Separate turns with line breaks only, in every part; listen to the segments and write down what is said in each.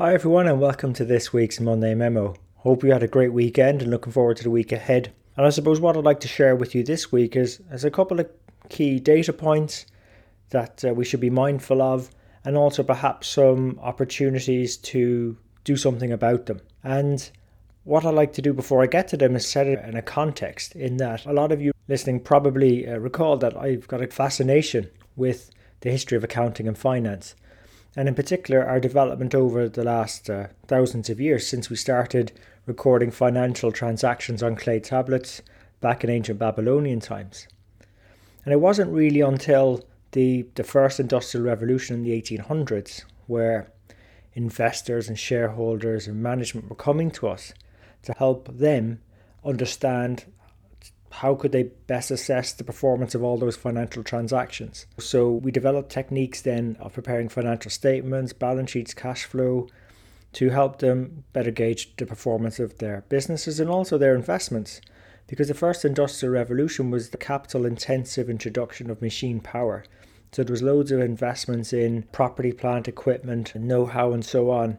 Hi, everyone, and welcome to this week's Monday Memo. Hope you had a great weekend and looking forward to the week ahead. And I suppose what I'd like to share with you this week is, is a couple of key data points that uh, we should be mindful of, and also perhaps some opportunities to do something about them. And what I like to do before I get to them is set it in a context, in that a lot of you listening probably uh, recall that I've got a fascination with the history of accounting and finance, and in particular our development over the last uh, thousands of years since we started recording financial transactions on clay tablets back in ancient Babylonian times. And it wasn't really until the, the first industrial revolution in the 1800s where investors and shareholders and management were coming to us to help them understand how could they best assess the performance of all those financial transactions. So we developed techniques then of preparing financial statements, balance sheets, cash flow to help them better gauge the performance of their businesses and also their investments. Because the first industrial revolution was the capital intensive introduction of machine power. So there was loads of investments in property, plant, equipment, know how, and so on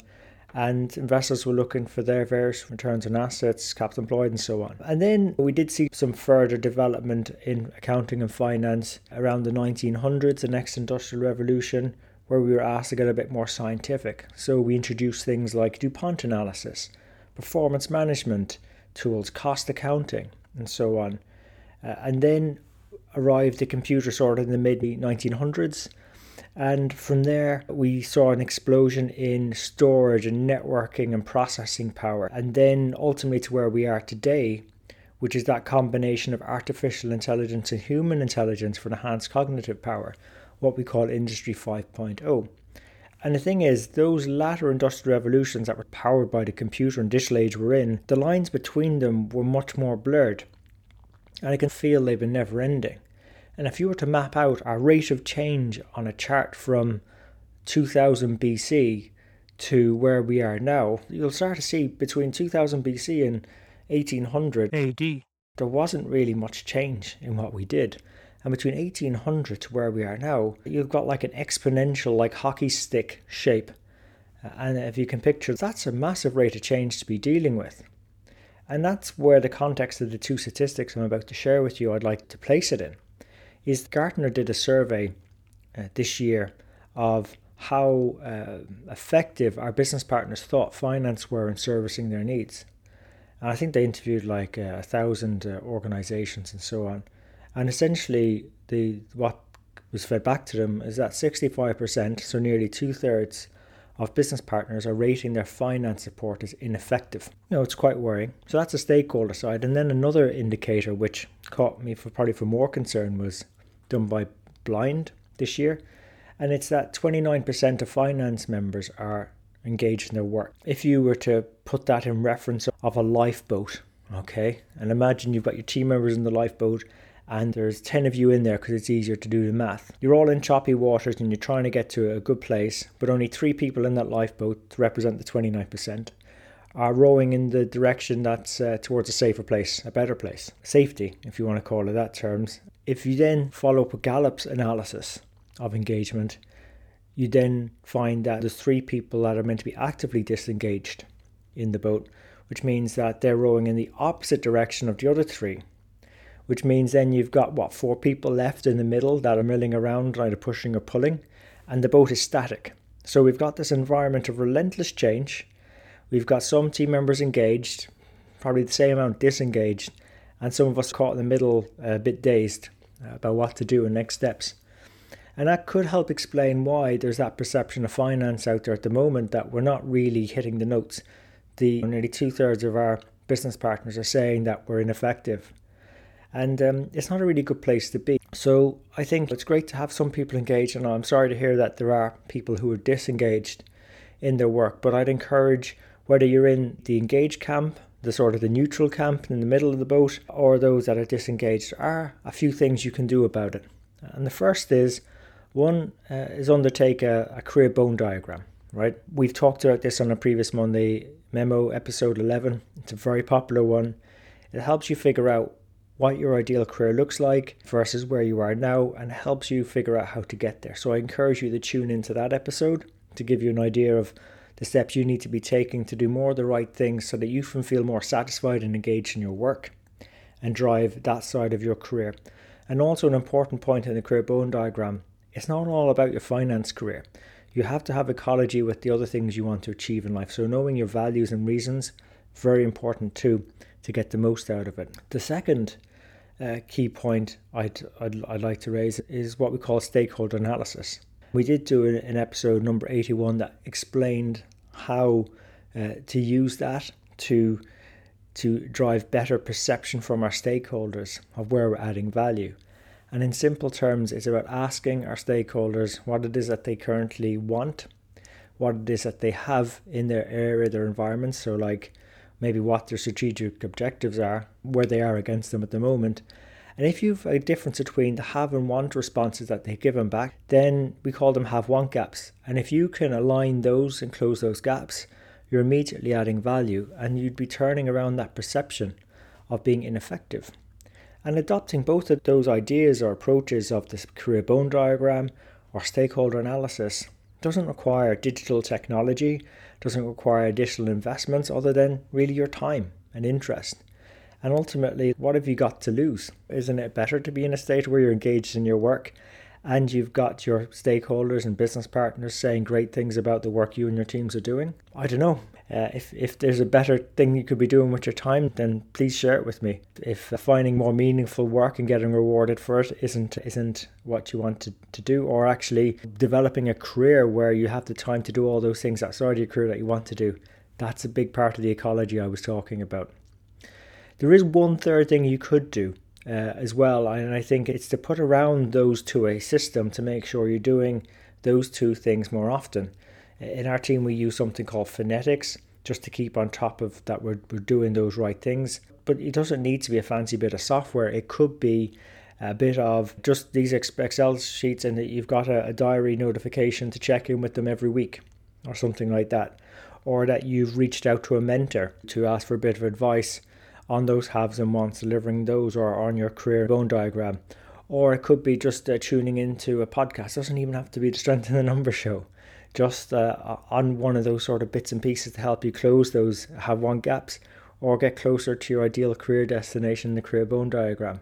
and investors were looking for their various returns on assets, capital employed, and so on. And then we did see some further development in accounting and finance around the 1900s, the next industrial revolution, where we were asked to get a bit more scientific. So we introduced things like DuPont analysis, performance management tools, cost accounting, and so on. Uh, and then arrived the computer sort of in the mid 1900s and from there, we saw an explosion in storage and networking and processing power. And then ultimately to where we are today, which is that combination of artificial intelligence and human intelligence for enhanced cognitive power, what we call Industry 5.0. And the thing is, those latter industrial revolutions that were powered by the computer and digital age we're in, the lines between them were much more blurred. And I can feel they've been never ending. And if you were to map out our rate of change on a chart from 2000 BC to where we are now, you'll start to see between 2000 BC and 1800
AD,
there wasn't really much change in what we did. And between 1800 to where we are now, you've got like an exponential, like hockey stick shape. And if you can picture, that's a massive rate of change to be dealing with. And that's where the context of the two statistics I'm about to share with you, I'd like to place it in is Gartner did a survey uh, this year of how uh, effective our business partners thought finance were in servicing their needs. And I think they interviewed like uh, a thousand uh, organizations and so on. And essentially, the what was fed back to them is that 65%, so nearly two thirds of business partners are rating their finance support as ineffective. You know, it's quite worrying. So that's the stakeholder side. And then another indicator which caught me for probably for more concern was done by Blind this year. And it's that 29% of finance members are engaged in their work. If you were to put that in reference of a lifeboat, okay, and imagine you've got your team members in the lifeboat and there's 10 of you in there because it's easier to do the math. You're all in choppy waters and you're trying to get to a good place, but only three people in that lifeboat to represent the 29% are rowing in the direction that's uh, towards a safer place, a better place. Safety, if you want to call it that terms. If you then follow up Gallup's analysis of engagement, you then find that there's three people that are meant to be actively disengaged in the boat, which means that they're rowing in the opposite direction of the other three which means then you've got what four people left in the middle that are milling around, either pushing or pulling, and the boat is static. So we've got this environment of relentless change. We've got some team members engaged, probably the same amount disengaged, and some of us caught in the middle, a bit dazed about what to do and next steps. And that could help explain why there's that perception of finance out there at the moment that we're not really hitting the notes. The nearly two thirds of our business partners are saying that we're ineffective and um, it's not a really good place to be. So I think it's great to have some people engaged, and I'm sorry to hear that there are people who are disengaged in their work. But I'd encourage whether you're in the engaged camp, the sort of the neutral camp in the middle of the boat, or those that are disengaged, are a few things you can do about it. And the first is one uh, is undertake a, a career bone diagram. Right, we've talked about this on a previous Monday memo, episode 11. It's a very popular one. It helps you figure out what your ideal career looks like versus where you are now and helps you figure out how to get there. So I encourage you to tune into that episode to give you an idea of the steps you need to be taking to do more of the right things so that you can feel more satisfied and engaged in your work and drive that side of your career. And also, an important point in the career bone diagram it's not all about your finance career. You have to have ecology with the other things you want to achieve in life. So, knowing your values and reasons, very important too, to get the most out of it. The second uh, key point I'd, I'd, I'd like to raise is what we call stakeholder analysis. We did do an episode number 81 that explained how uh, to use that to to drive better perception from our stakeholders of where we're adding value. And in simple terms, it's about asking our stakeholders what it is that they currently want, what it is that they have in their area, their environment. So, like maybe what their strategic objectives are, where they are against them at the moment. And if you've a difference between the have and want responses that they've given back, then we call them have want gaps. And if you can align those and close those gaps, you're immediately adding value and you'd be turning around that perception of being ineffective. And adopting both of those ideas or approaches of the career bone diagram or stakeholder analysis doesn't require digital technology, doesn't require additional investments other than really your time and interest. And ultimately, what have you got to lose? Isn't it better to be in a state where you're engaged in your work and you've got your stakeholders and business partners saying great things about the work you and your teams are doing? I don't know. Uh, if, if there's a better thing you could be doing with your time, then please share it with me. If finding more meaningful work and getting rewarded for it isn't isn't what you want to, to do, or actually developing a career where you have the time to do all those things outside your career that you want to do, that's a big part of the ecology I was talking about. There is one third thing you could do uh, as well, and I think it's to put around those to a system to make sure you're doing those two things more often. In our team, we use something called phonetics just to keep on top of that we're, we're doing those right things. But it doesn't need to be a fancy bit of software. It could be a bit of just these Excel sheets and that you've got a, a diary notification to check in with them every week or something like that. Or that you've reached out to a mentor to ask for a bit of advice on those haves and wants, delivering those or on your career bone diagram. Or it could be just uh, tuning into a podcast. It doesn't even have to be the Strength in the Number show just uh, on one of those sort of bits and pieces to help you close those have want gaps or get closer to your ideal career destination in the career bone diagram.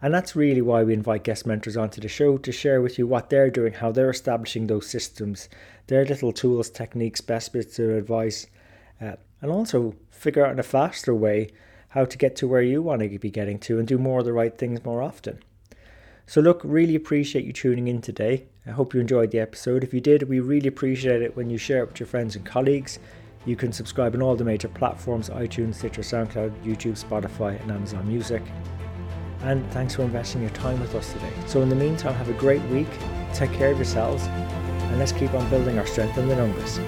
And that's really why we invite guest mentors onto the show to share with you what they're doing, how they're establishing those systems, their little tools, techniques, best bits of advice, uh, and also figure out in a faster way how to get to where you want to be getting to and do more of the right things more often. So, look, really appreciate you tuning in today. I hope you enjoyed the episode. If you did, we really appreciate it when you share it with your friends and colleagues. You can subscribe on all the major platforms iTunes, Stitcher, SoundCloud, YouTube, Spotify, and Amazon Music. And thanks for investing your time with us today. So, in the meantime, have a great week, take care of yourselves, and let's keep on building our strength in the numbers.